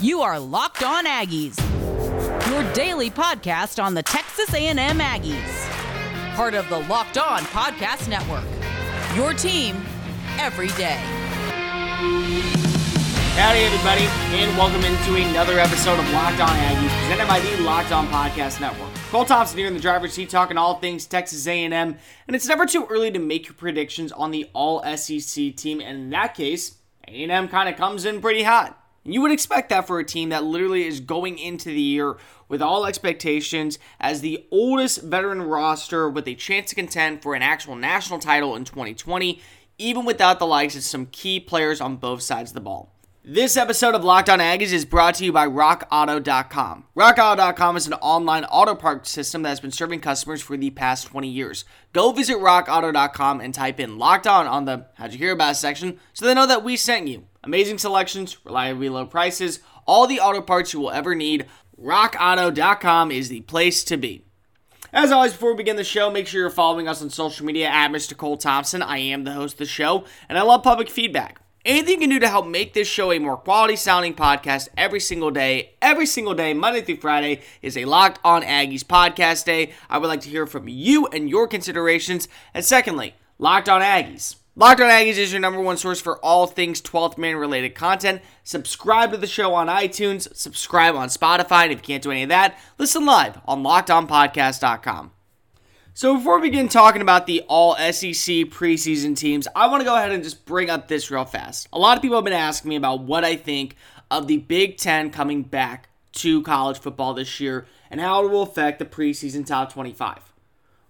You are Locked On Aggies, your daily podcast on the Texas A&M Aggies. Part of the Locked On Podcast Network. Your team every day. Howdy, everybody, and welcome into another episode of Locked On Aggies, presented by the Locked On Podcast Network. Cole Thompson here in the driver's seat, talking all things Texas A&M, and it's never too early to make your predictions on the All SEC team. And in that case, A&M kind of comes in pretty hot. You would expect that for a team that literally is going into the year with all expectations as the oldest veteran roster with a chance to contend for an actual national title in 2020, even without the likes of some key players on both sides of the ball. This episode of Locked On Aggies is brought to you by RockAuto.com. RockAuto.com is an online auto parts system that has been serving customers for the past 20 years. Go visit RockAuto.com and type in Locked On on the How'd You Hear About section so they know that we sent you. Amazing selections, reliably low prices, all the auto parts you will ever need. RockAuto.com is the place to be. As always, before we begin the show, make sure you're following us on social media at Mr. Cole Thompson. I am the host of the show, and I love public feedback. Anything you can do to help make this show a more quality sounding podcast every single day, every single day, Monday through Friday, is a Locked On Aggies podcast day. I would like to hear from you and your considerations. And secondly, Locked On Aggies. Locked On Aggies is your number one source for all things 12th man related content. Subscribe to the show on iTunes, subscribe on Spotify, and if you can't do any of that, listen live on lockedonpodcast.com. So before we begin talking about the all SEC preseason teams, I want to go ahead and just bring up this real fast. A lot of people have been asking me about what I think of the Big Ten coming back to college football this year and how it will affect the preseason top 25.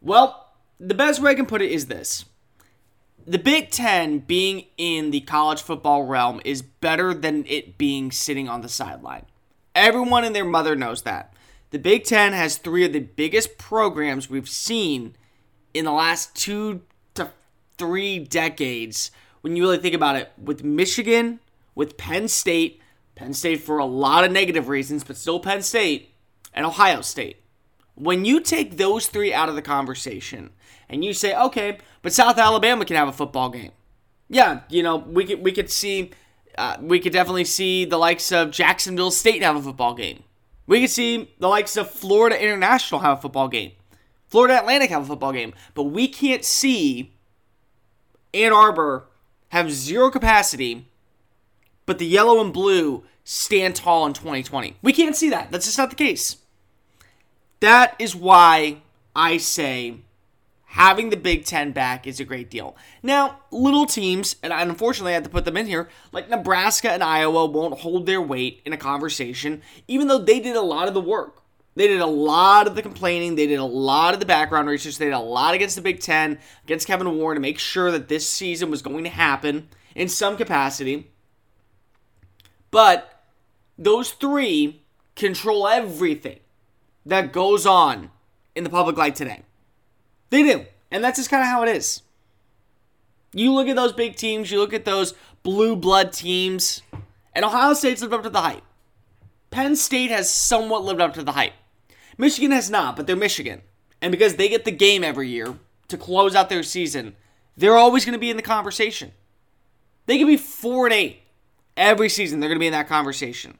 Well, the best way I can put it is this. The Big Ten being in the college football realm is better than it being sitting on the sideline. Everyone and their mother knows that. The Big Ten has three of the biggest programs we've seen in the last two to three decades. When you really think about it, with Michigan, with Penn State, Penn State for a lot of negative reasons, but still Penn State, and Ohio State. When you take those three out of the conversation and you say, okay, but South Alabama can have a football game. Yeah, you know, we could we could see uh, we could definitely see the likes of Jacksonville State have a football game. We could see the likes of Florida International have a football game. Florida Atlantic have a football game. But we can't see Ann Arbor have zero capacity, but the yellow and blue stand tall in 2020. We can't see that. That's just not the case. That is why I say having the Big Ten back is a great deal. Now, little teams, and unfortunately I have to put them in here, like Nebraska and Iowa won't hold their weight in a conversation, even though they did a lot of the work. They did a lot of the complaining. They did a lot of the background research. They did a lot against the Big Ten, against Kevin Warren to make sure that this season was going to happen in some capacity. But those three control everything that goes on in the public light today. They do. And that's just kind of how it is. You look at those big teams, you look at those blue blood teams, and Ohio State's lived up to the hype. Penn State has somewhat lived up to the hype. Michigan has not, but they're Michigan. And because they get the game every year to close out their season, they're always going to be in the conversation. They can be 4 and 8 every season, they're going to be in that conversation.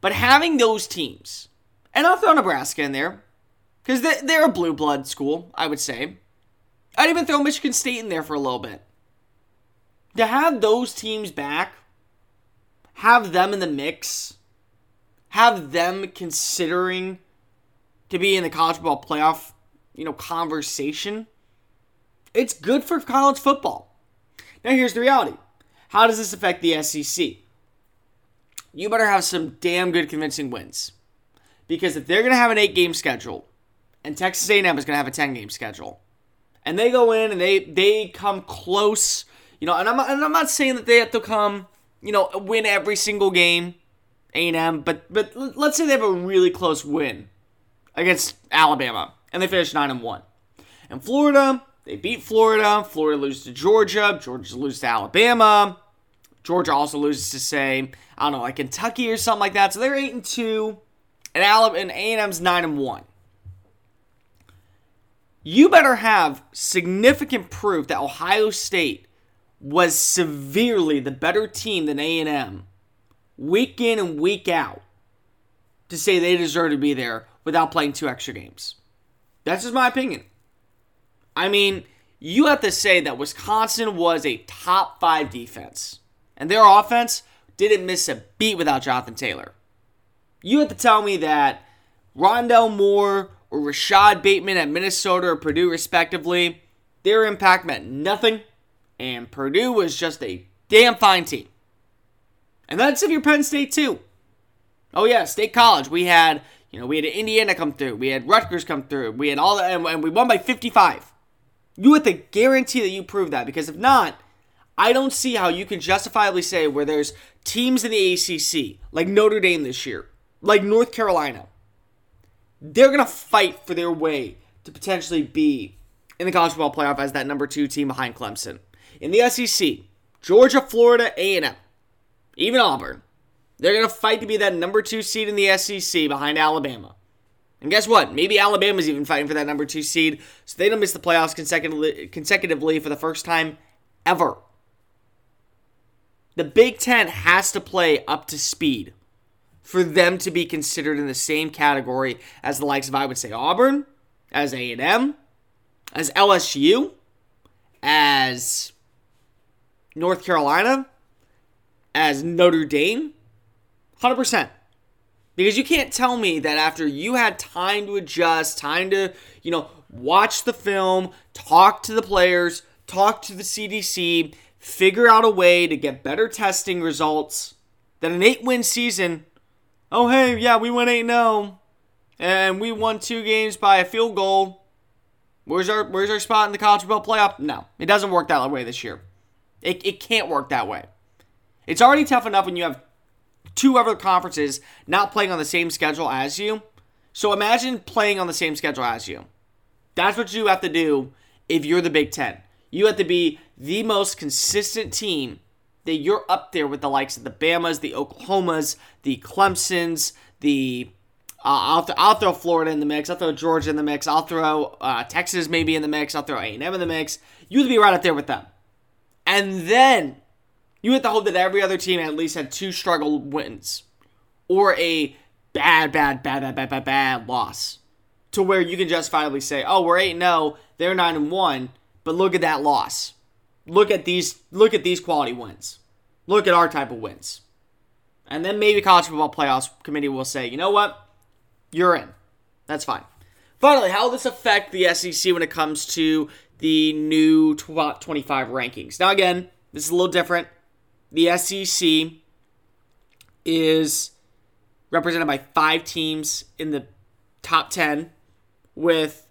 But having those teams, and I'll throw Nebraska in there, because they're a blue blood school, I would say. I'd even throw Michigan State in there for a little bit. To have those teams back, have them in the mix, have them considering to be in the college football playoff, you know, conversation, it's good for college football. Now here's the reality. How does this affect the SEC? You better have some damn good convincing wins. Because if they're going to have an 8 game schedule and Texas A&M is going to have a 10 game schedule, and they go in and they they come close, you know, and I'm and I'm not saying that they have to come, you know, win every single game, A&M, but but let's say they have a really close win against Alabama and they finish 9 and 1. And Florida, they beat Florida, Florida loses to Georgia, Georgia loses to Alabama. Georgia also loses to say, I don't know, like Kentucky or something like that. So they're 8 and 2 and Alabama and A&M's 9 and 1 you better have significant proof that Ohio State was severely the better team than A&M week in and week out to say they deserve to be there without playing two extra games. That's just my opinion. I mean, you have to say that Wisconsin was a top five defense, and their offense didn't miss a beat without Jonathan Taylor. You have to tell me that Rondale Moore or Rashod Bateman at Minnesota or Purdue, respectively, their impact meant nothing, and Purdue was just a damn fine team. And that's if you're Penn State, too. Oh, yeah, State College. We had, you know, we had Indiana come through. We had Rutgers come through. We had all that, and we won by 55. You have to guarantee that you prove that, because if not, I don't see how you can justifiably say where there's teams in the ACC, like Notre Dame this year, like North Carolina, they're going to fight for their way to potentially be in the college football playoff as that number two team behind Clemson. In the SEC, Georgia, Florida, A&M, even Auburn, they're going to fight to be that number two seed in the SEC behind Alabama. And guess what? Maybe Alabama's even fighting for that number two seed, so they don't miss the playoffs consecutively, consecutively for the first time ever. The Big Ten has to play up to speed for them to be considered in the same category as the likes of I would say Auburn, as A&M, as LSU, as North Carolina, as Notre Dame. 100%. Because you can't tell me that after you had time to adjust, time to, you know, watch the film, talk to the players, talk to the CDC, figure out a way to get better testing results, that an eight win season oh hey, yeah, we went 8-0 and we won two games by a field goal. Where's our where's our spot in the college football playoff? No, it doesn't work that way this year. It, it can't work that way. It's already tough enough when you have two other conferences not playing on the same schedule as you. So imagine playing on the same schedule as you. That's what you have to do if you're the Big Ten. You have to be the most consistent team that you're up there with the likes of the Bamas, the Oklahomas, the Clemsons, the uh, I'll, th- I'll throw Florida in the mix. I'll throw Georgia in the mix. I'll throw uh, Texas maybe in the mix. I'll throw A&M in the mix. You'd be right up there with them. And then you have to hope that every other team at least had two struggle wins or a bad, bad, bad, bad, bad, bad, bad loss to where you can justifiably say, oh, we're 8 0, they're 9 and 1, but look at that loss look at these look at these quality wins. Look at our type of wins. And then maybe college football playoffs committee will say, you know what? You're in. That's fine. Finally, how will this affect the SEC when it comes to the new 25 rankings? Now, again, this is a little different. The SEC is represented by five teams in the top 10, with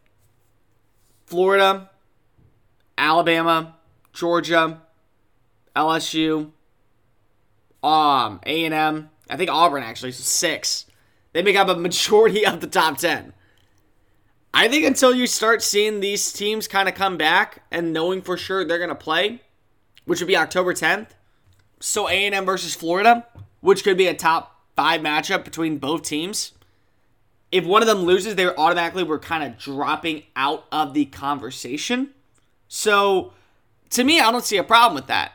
Florida, Alabama, Georgia, LSU, um, A&M, I think Auburn actually, so six. They make up a majority of the top 10. I think until you start seeing these teams kind of come back and knowing for sure they're going to play, which would be October 10th, so A&M versus Florida, which could be a top 5 matchup between both teams. If one of them loses, they're automatically were kind of dropping out of the conversation. So to me, I don't see a problem with that.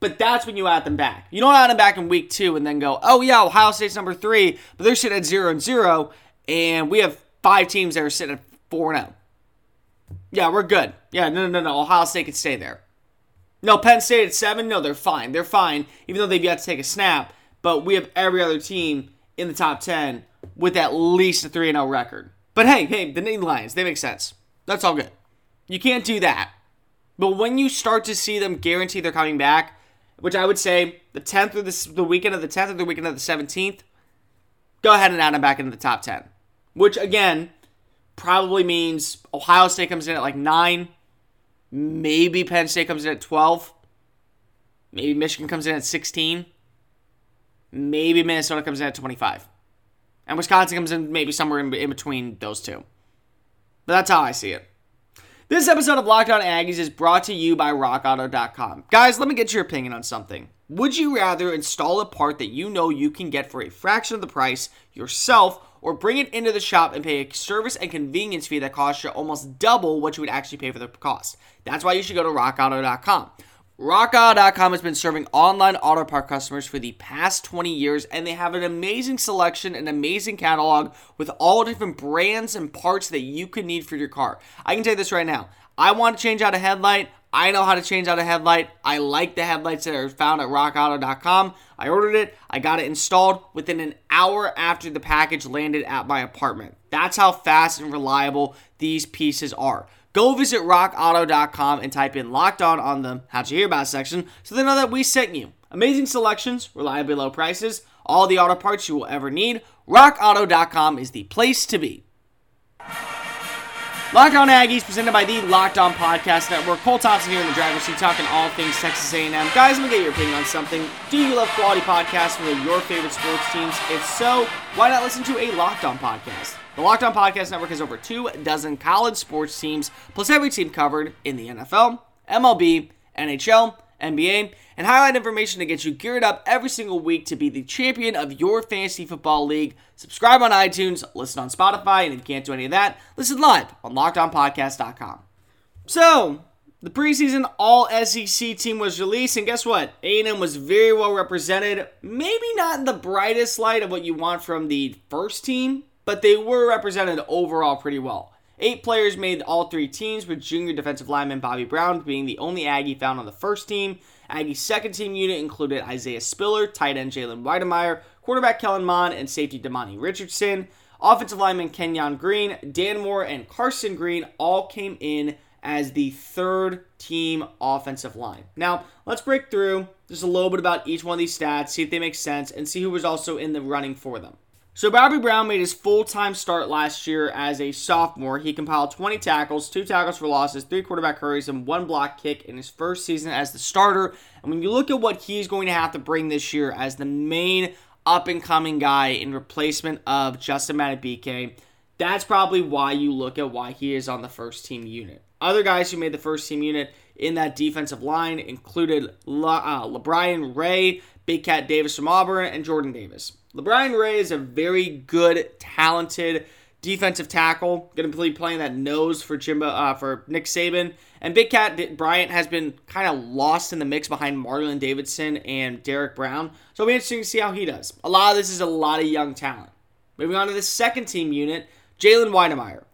But that's when you add them back. You don't add them back in week two and then go, oh yeah, Ohio State's number three, but they're sitting at zero and zero, and we have five teams that are sitting at four and zero. Oh. Yeah, we're good. Yeah, no, no, no. Ohio State can stay there. No, Penn State at seven. No, they're fine. They're fine, even though they've yet to take a snap. But we have every other team in the top ten with at least a three and zero oh record. But hey, hey, the Nittany Lions, they make sense. That's all good. You can't do that. But when you start to see them guarantee they're coming back, which I would say the 10th or the, the weekend of the 10th or the weekend of the 17th, go ahead and add them back into the top 10. Which, again, probably means Ohio State comes in at like 9. Maybe Penn State comes in at 12. Maybe Michigan comes in at 16. Maybe Minnesota comes in at 25. And Wisconsin comes in maybe somewhere in, in between those two. But that's how I see it. This episode of Locked On Aggies is brought to you by RockAuto.com. Guys, let me get your opinion on something. Would you rather install a part that you know you can get for a fraction of the price yourself, or bring it into the shop and pay a service and convenience fee that costs you almost double what you would actually pay for the cost? That's why you should go to RockAuto.com. RockAuto.com has been serving online auto part customers for the past 20 years, and they have an amazing selection, an amazing catalog with all different brands and parts that you could need for your car. I can tell you this right now. I want to change out a headlight. I know how to change out a headlight. I like the headlights that are found at rockauto.com. I ordered it, I got it installed within an hour after the package landed at my apartment. That's how fast and reliable these pieces are. Go visit rockauto.com and type in locked on on the how'd you hear about section so they know that we sent you. Amazing selections, reliably low prices, all the auto parts you will ever need. RockAuto.com is the place to be. Locked On Aggies, presented by the Locked On Podcast Network. Cole Thompson here in the driver's seat, talking all things Texas A&M. Guys, let me get your opinion on something. Do you love quality podcasts from your favorite sports teams? If so, why not listen to a Locked On podcast? The Locked On Podcast Network has over two dozen college sports teams, plus every team covered in the NFL, MLB, NHL, NBA, and highlight information to get you geared up every single week to be the champion of your fantasy football league. Subscribe on iTunes, listen on Spotify, and if you can't do any of that, listen live on LockedOnPodcast.com. So, the preseason All SEC team was released, and guess what? A&M was very well represented. Maybe not in the brightest light of what you want from the first team, but they were represented overall pretty well. Eight players made all three teams, with junior defensive lineman Bobby Brown being the only Aggie found on the first team. Aggie's second team unit included Isaiah Spiller, tight end Jalen Wydermyer, quarterback Kellen Mond, and safety Demani Richardson. Offensive lineman Kenyon Green, Dan Moore, and Carson Green all came in as the third team offensive line. Now, let's break through just a little bit about each one of these stats, see if they make sense, and see who was also in the running for them. So Bobby Brown made his full-time start last year as a sophomore. He compiled 20 tackles, two tackles for losses, three quarterback hurries, and one block kick in his first season as the starter. And when you look at what he's going to have to bring this year as the main up-and-coming guy in replacement of Justin Madubuike, that's probably why you look at why he is on the first team unit. Other guys who made the first team unit in that defensive line included La, uh, LaBryan Ray, Big Cat Davis from Auburn, and Jordan Davis. LaBryan Ray is a very good, talented defensive tackle. Going to be playing that nose for Jimbo uh, for Nick Saban. And Big Cat Bryant has been kind of lost in the mix behind Marlon Davidson and Derrick Brown. So it'll be interesting to see how he does. A lot of this is a lot of young talent. Moving on to the second team unit, Jalen Wydermyer.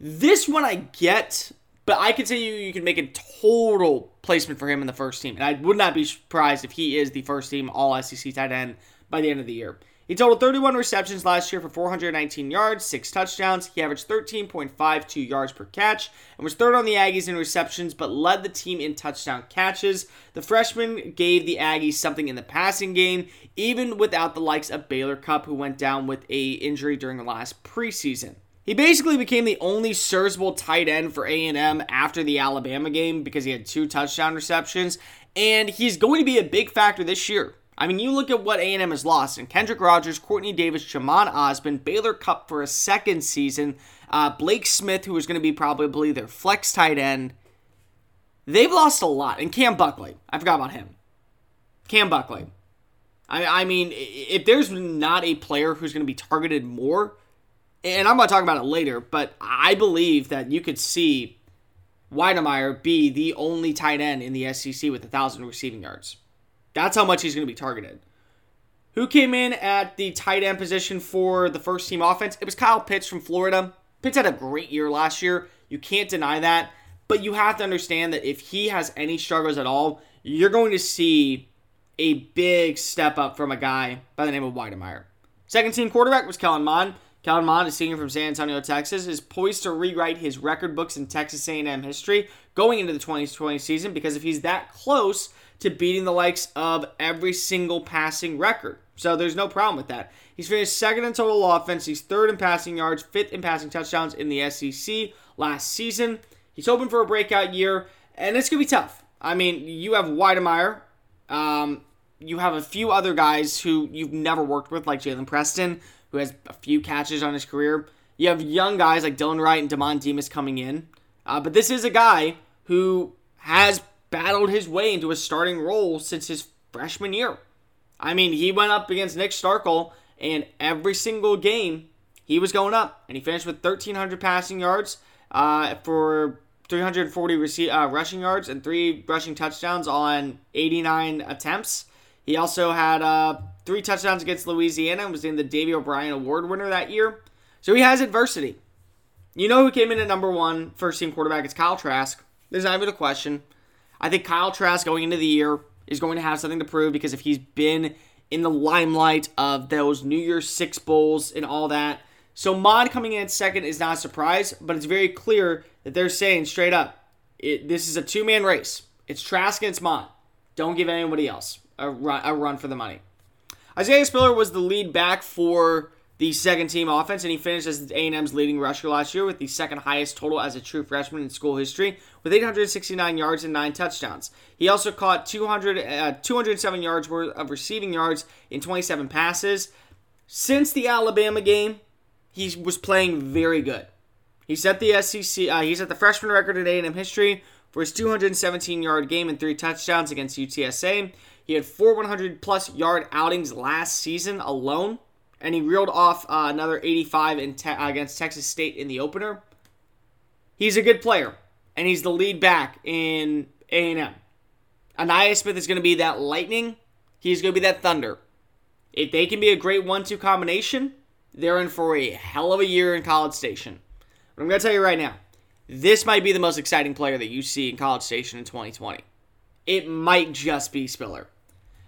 This one I get, but I could say you you can make a total placement for him in the first team, and I would not be surprised if he is the first team All SEC tight end by the end of the year. He totaled 31 receptions last year for 419 yards, 6 touchdowns. He averaged 13.52 yards per catch and was third on the Aggies in receptions, but led the team in touchdown catches. The freshman gave the Aggies something in the passing game, even without the likes of Baylor Cupp, who went down with a injury during the last preseason. He basically became the only serviceable tight end for A&M after the Alabama game because he had two touchdown receptions, and he's going to be a big factor this year. I mean, you look at what A&M has lost, and Kendrick Rogers, Quartney Davis, Jhamon Ausbon, Baylor Cupp for a second season, uh, Blake Smith, who is going to be probably their flex tight end. They've lost a lot. And Cam Buckley, I forgot about him. Cam Buckley. I, I mean, if there's not a player who's going to be targeted more, and I'm going to talk about it later, but I believe that you could see Wydermyer be the only tight end in the SEC with a 1,000 receiving yards. That's how much he's going to be targeted. Who came in at the tight end position for the first team offense? It was Kyle Pitts from Florida. Pitts had a great year last year. You can't deny that. But you have to understand that if he has any struggles at all, you're going to see a big step up from a guy by the name of Wydermyer. Second team quarterback was Kellen Mond. Kellen Mond, a senior from San Antonio, Texas, is poised to rewrite his record books in Texas A&M history going into the 2020 season because if he's that close to beating the likes of every single passing record. So there's no problem with that. He's finished second in total offense. He's third in passing yards, fifth in passing touchdowns in the SEC last season. He's hoping for a breakout year, and it's going to be tough. I mean, you have Wydermyer. Um, you have a few other guys who you've never worked with, like Jalen Preston, who has a few catches on his career. You have young guys like Dylan Wright and Demond Demas coming in. Uh, but this is a guy who has battled his way into a starting role since his freshman year. I mean, he went up against Nick Starkel, and every single game he was going up, and he finished with 1,300 passing yards uh, for 340 rece- uh, rushing yards and three rushing touchdowns on 89 attempts. He also had uh, three touchdowns against Louisiana and was named the Davy O'Brien Award winner that year. So he has adversity. You know who came in at number one first team quarterback? It's Kyle Trask. There's not even a question. I think Kyle Trask going into the year is going to have something to prove because if he's been in the limelight of those New Year's Six Bowls and all that. So Mond coming in second is not a surprise, but it's very clear that they're saying straight up, it, this is a two man race. It's Trask and it's Mond. Don't give anybody else a run, a run for the money. Isaiah Spiller was the lead back for the second team offense, and he finished as A&M's leading rusher last year with the second highest total as a true freshman in school history, with 869 yards and nine touchdowns. He also caught 200, uh, 207 yards worth of receiving yards in 27 passes. Since the Alabama game, he was playing very good. He set the SEC. Uh, he set the freshman record in A&M history for his 217 yard game and three touchdowns against UTSA. He had four 100 plus yard outings last season alone, and he reeled off uh, another 85 in te- against Texas State in the opener. He's a good player, and he's the lead back in A&M. Ainias Smith is going to be that lightning. He's going to be that thunder. If they can be a great one-two combination, they're in for a hell of a year in College Station. But I'm going to tell you right now, this might be the most exciting player that you see in College Station in 2020. It might just be Spiller.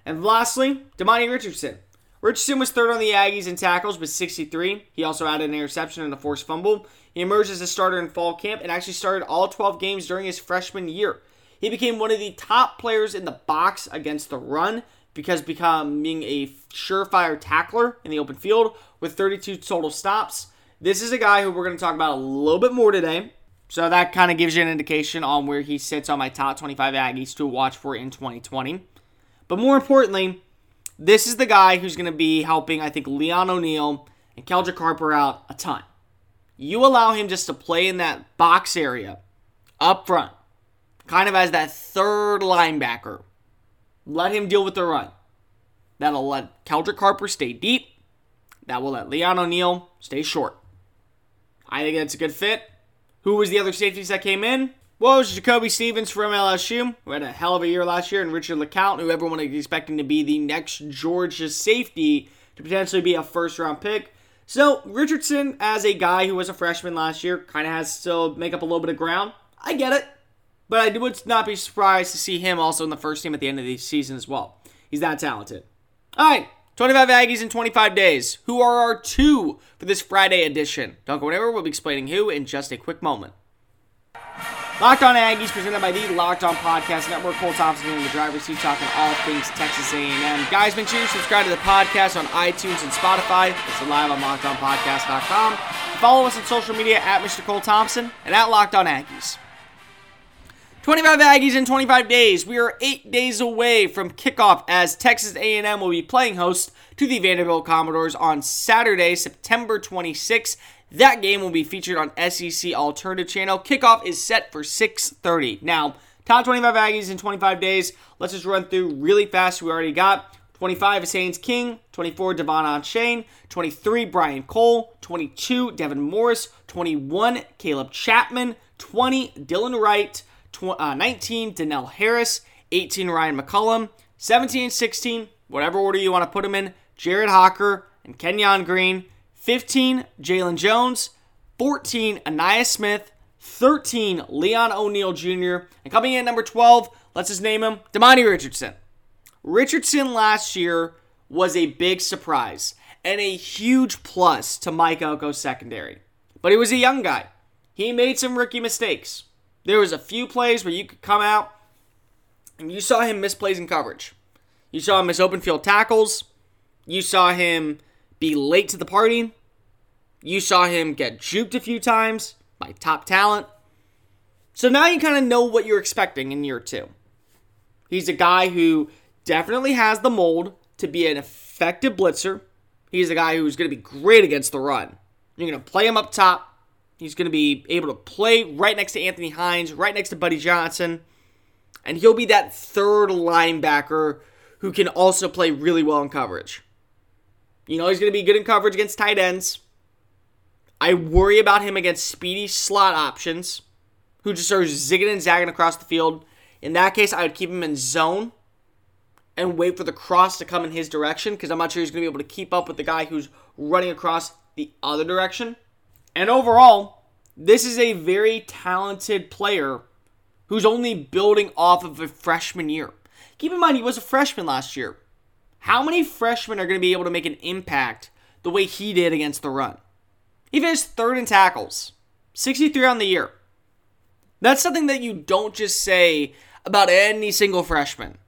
And lastly, Demani Richardson. Richardson was third on the Aggies in tackles with 63. He also added an interception and a forced fumble. He emerged as a starter in fall camp and actually started all 12 games during his freshman year. He became one of the top players in the box against the run because becoming a surefire tackler in the open field with 32 total stops. This is a guy who we're going to talk about a little bit more today. So that kind of gives you an indication on where he sits on my top 25 Aggies to watch for in 2020. But more importantly, this is the guy who's going to be helping, I think, Leon O'Neal and Keldrick Carper out a ton. You allow him just to play in that box area up front, kind of as that third linebacker. Let him deal with the run. That'll let Keldrick Carper stay deep. That will let Leon O'Neal stay short. I think that's a good fit. Who was the other safeties that came in? Well, Jacoby Stevens from LSU, who had a hell of a year last year, and Richard LeCounte, who everyone is expecting to be the next Georgia safety to potentially be a first round pick. So, Richardson, as a guy who was a freshman last year, kind of has to make up a little bit of ground. I get it. But I would not be surprised to see him also in the first team at the end of the season as well. He's that talented. All right, 25 Aggies in 25 days. Who are our two for this Friday edition? Don't go anywhere. We'll be explaining who in just a quick moment. Locked On Aggies, presented by the Locked On Podcast Network. Cole Thompson in the driver's seat, talking all things Texas A&M. Guys, make sure you subscribe to the podcast on iTunes and Spotify. It's live on LockedOnPodcast.com. Follow us on social media at Mr. Cole Thompson and at Locked On Aggies. 25 Aggies in 25 days. We are eight days away from kickoff as Texas A&M will be playing host to the Vanderbilt Commodores on Saturday, September 26th. That game will be featured on SEC Alternative Channel. Kickoff is set for 6:30. Now, top 25 Aggies in 25 days. Let's just run through really fast. We already got 25 is Haynes King, 24 De'Von Achane, 23 Brian Cole, 22 Devin Morris, 21 Caleb Chapman, 20 Dylan Wright, uh, 19 Dannell Harris, 18 Ryan McCollum, 17 and 16, whatever order you want to put them in, Jared Hocker and Kenyon Green. 15, Jalen Jones. 14, Ainias Smith. 13, Leon O'Neal Jr. And coming in at number 12, let's just name him, Demani Richardson. Richardson last year was a big surprise and a huge plus to Mike Elko's secondary. But he was a young guy. He made some rookie mistakes. There was a few plays where you could come out and you saw him miss plays in coverage. You saw him miss open field tackles. You saw him be late to the party. You saw him get juked a few times by top talent. So now you kind of know what you're expecting in year two. He's a guy who definitely has the mold to be an effective blitzer. He's a guy who's going to be great against the run. You're going to play him up top. He's going to be able to play right next to Anthony Hines, right next to Buddy Johnson. And he'll be that third linebacker who can also play really well in coverage. You know, he's going to be good in coverage against tight ends. I worry about him against speedy slot options who just are zigging and zagging across the field. In that case, I would keep him in zone and wait for the cross to come in his direction because I'm not sure he's going to be able to keep up with the guy who's running across the other direction. And overall, this is a very talented player who's only building off of a freshman year. Keep in mind, he was a freshman last year. How many freshmen are going to be able to make an impact the way he did against the run? He finished third in tackles, 63 on the year. That's something that you don't just say about any single freshman.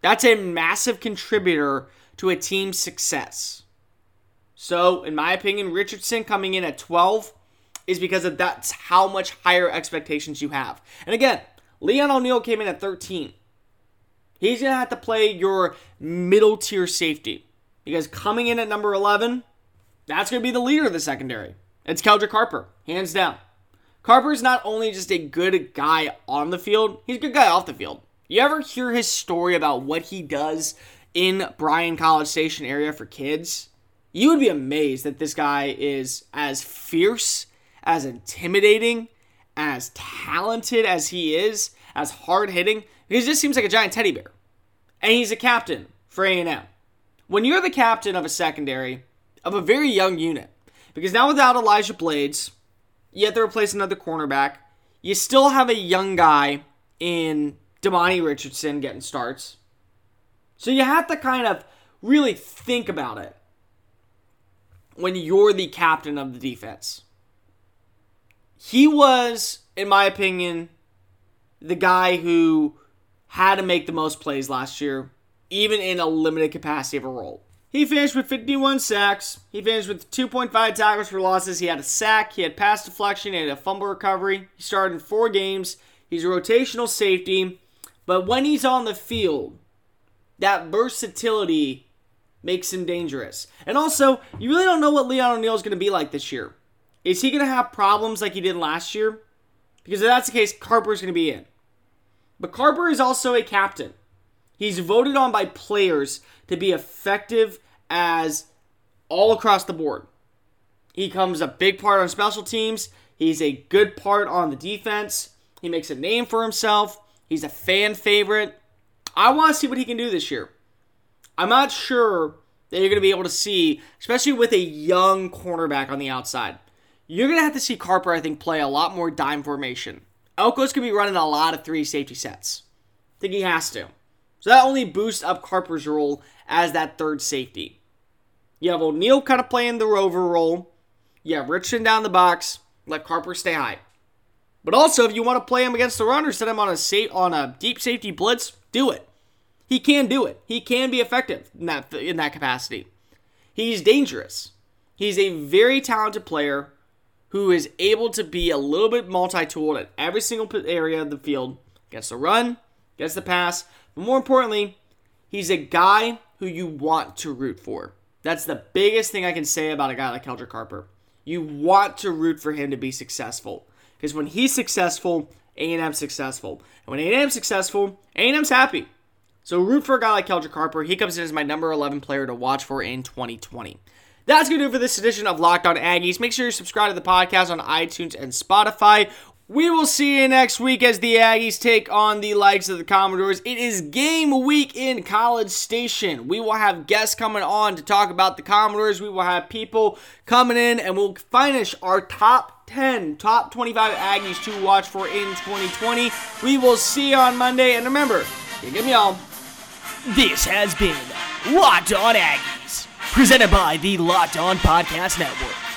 That's a massive contributor to a team's success. So, in my opinion, Richardson coming in at 12 is because of that's how much higher expectations you have. And again, Leon O'Neal came in at 13. He's going to have to play your middle tier safety because coming in at number 11, that's going to be the leader of the secondary. It's Keldrick Carper, hands down. Carper is not only just a good guy on the field, he's a good guy off the field. You ever hear his story about what he does in Bryan College Station area for kids? You would be amazed that this guy is as fierce, as intimidating, as talented as he is, as hard hitting. He just seems like a giant teddy bear. And he's a captain for A&M. When you're the captain of a secondary of a very young unit, because now without Elijah Blades, you have to replace another cornerback. You still have a young guy in Demani Richardson getting starts. So you have to kind of really think about it when you're the captain of the defense. He was, in my opinion, the guy who had to make the most plays last year, even in a limited capacity of a role. He finished with 51 sacks. He finished with 2.5 tackles for losses. He had a sack. He had pass deflection. He had a fumble recovery. He started in four games. He's a rotational safety. But when he's on the field, that versatility makes him dangerous. And also, you really don't know what Leon O'Neal is going to be like this year. Is he going to have problems like he did last year? Because if that's the case, Carper is going to be in. But Carper is also a captain. He's voted on by players to be effective as all across the board. He comes a big part on special teams. He's a good part on the defense. He makes a name for himself. He's a fan favorite. I want to see what he can do this year. I'm not sure that you're going to be able to see, especially with a young cornerback on the outside. You're going to have to see Carper, I think, play a lot more dime formation. Elko's going to be running a lot of three safety sets. I think he has to. So that only boosts up Carper's role as that third safety. You have O'Neal kind of playing the rover role. You have Richardson down the box. Let Carper stay high. But also, if you want to play him against the runner, set him on a safe, on a deep safety blitz. Do it. He can do it. He can be effective in that in that capacity. He's dangerous. He's a very talented player who is able to be a little bit multi-tooled at every single area of the field. Gets the run, gets the pass, but more importantly, he's a guy who you want to root for. That's the biggest thing I can say about a guy like Keldrick Carper. You want to root for him to be successful. Because when he's successful, A&M's successful. And when A&M's successful, A&M's happy. So root for a guy like Keldrick Carper. He comes in as my number 11 player to watch for in 2020. That's going to do for this edition of Locked On Aggies. Make sure you subscribe to the podcast on iTunes and Spotify. We will see you next week as the Aggies take on the likes of the Commodores. It is game week in College Station. We will have guests coming on to talk about the Commodores. We will have people coming in and we'll finish our top 10, top 25 Aggies to watch for in 2020. We will see you on Monday. And remember, give me all. This has been Locked On Aggies presented by the Locked On Podcast Network.